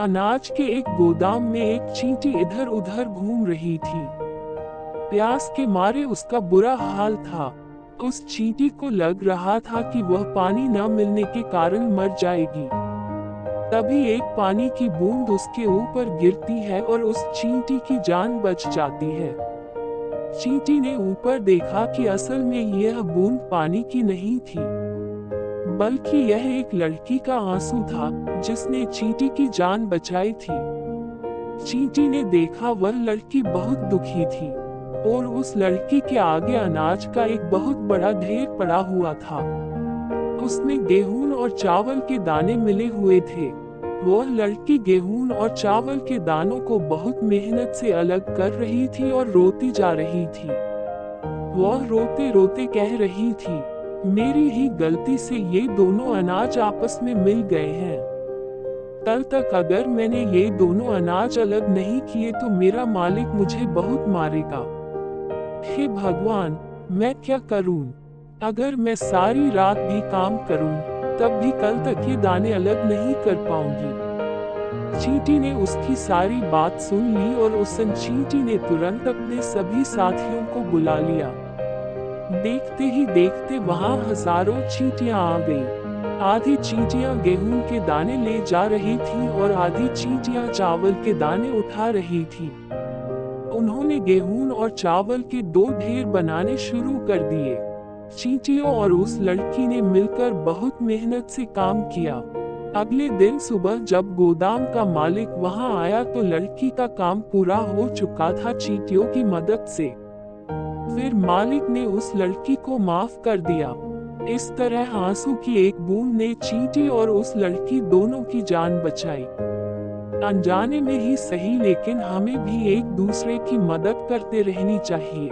अनाज के एक गोदाम में एक चींटी इधर उधर घूम रही थी। प्यास के मारे उसका बुरा हाल था। उस चींटी को लग रहा था कि वह पानी न मिलने के कारण मर जाएगी। तभी एक पानी की बूंद उसके ऊपर गिरती है और उस चींटी की जान बच जाती है। चींटी ने ऊपर देखा कि असल में यह बूंद पानी की नहीं थी। बल्कि यह एक लड़की का आँसू था, जिसने चींटी की जान बचाई थी। चींटी ने देखा वह लड़की बहुत दुखी थी, और उस लड़की के आगे अनाज का एक बहुत बड़ा ढेर पड़ा हुआ था। उसमें गेहूँ और चावल के दाने मिले हुए थे। वह लड़की गेहूँ और चावल के दानों को बहुत मेहनत से अलग कर रही थी और रोती जा रही थी। वह रोते रोते कह रही थी मेरी ही गलती से ये दोनों अनाज आपस में मिल गए हैं। कल तक अगर मैंने ये दोनों अनाज अलग नहीं किए तो मेरा मालिक मुझे बहुत मारेगा। हे भगवान मैं क्या करूँ? अगर मैं सारी रात भी काम करूँ, तब भी कल तक ये दाने अलग नहीं कर पाऊँगी। चींटी ने उसकी सारी बात सुन ली और उस चींटी ने तुरंत अपने सभी साथियों को बुला लिया। देखते ही देखते वहाँ हज़ारों चींटियाँ आ गईं। आधी चींटियाँ गेहूँ के दाने ले जा रही थी और आधी चींटियाँ चावल के दाने उठा रही थी। उन्होंने गेहूँ और चावल के दो ढेर बनाने शुरू कर दिए। चींटियों और उस लड़की ने मिलकर बहुत मेहनत से काम किया। अगले दिन सुबह जब गोदाम का मालिक वहाँ आया तो लड़की का काम पूरा हो चुका था चींटियों की मदद से। फिर मालिक ने उस लड़की को माफ़ कर दिया। इस तरह आँसू की एक बूंद ने चींटी और उस लड़की दोनों की जान बचाई। अनजाने में ही सही, लेकिन हमें भी एक दूसरे की मदद करते रहनी चाहिए।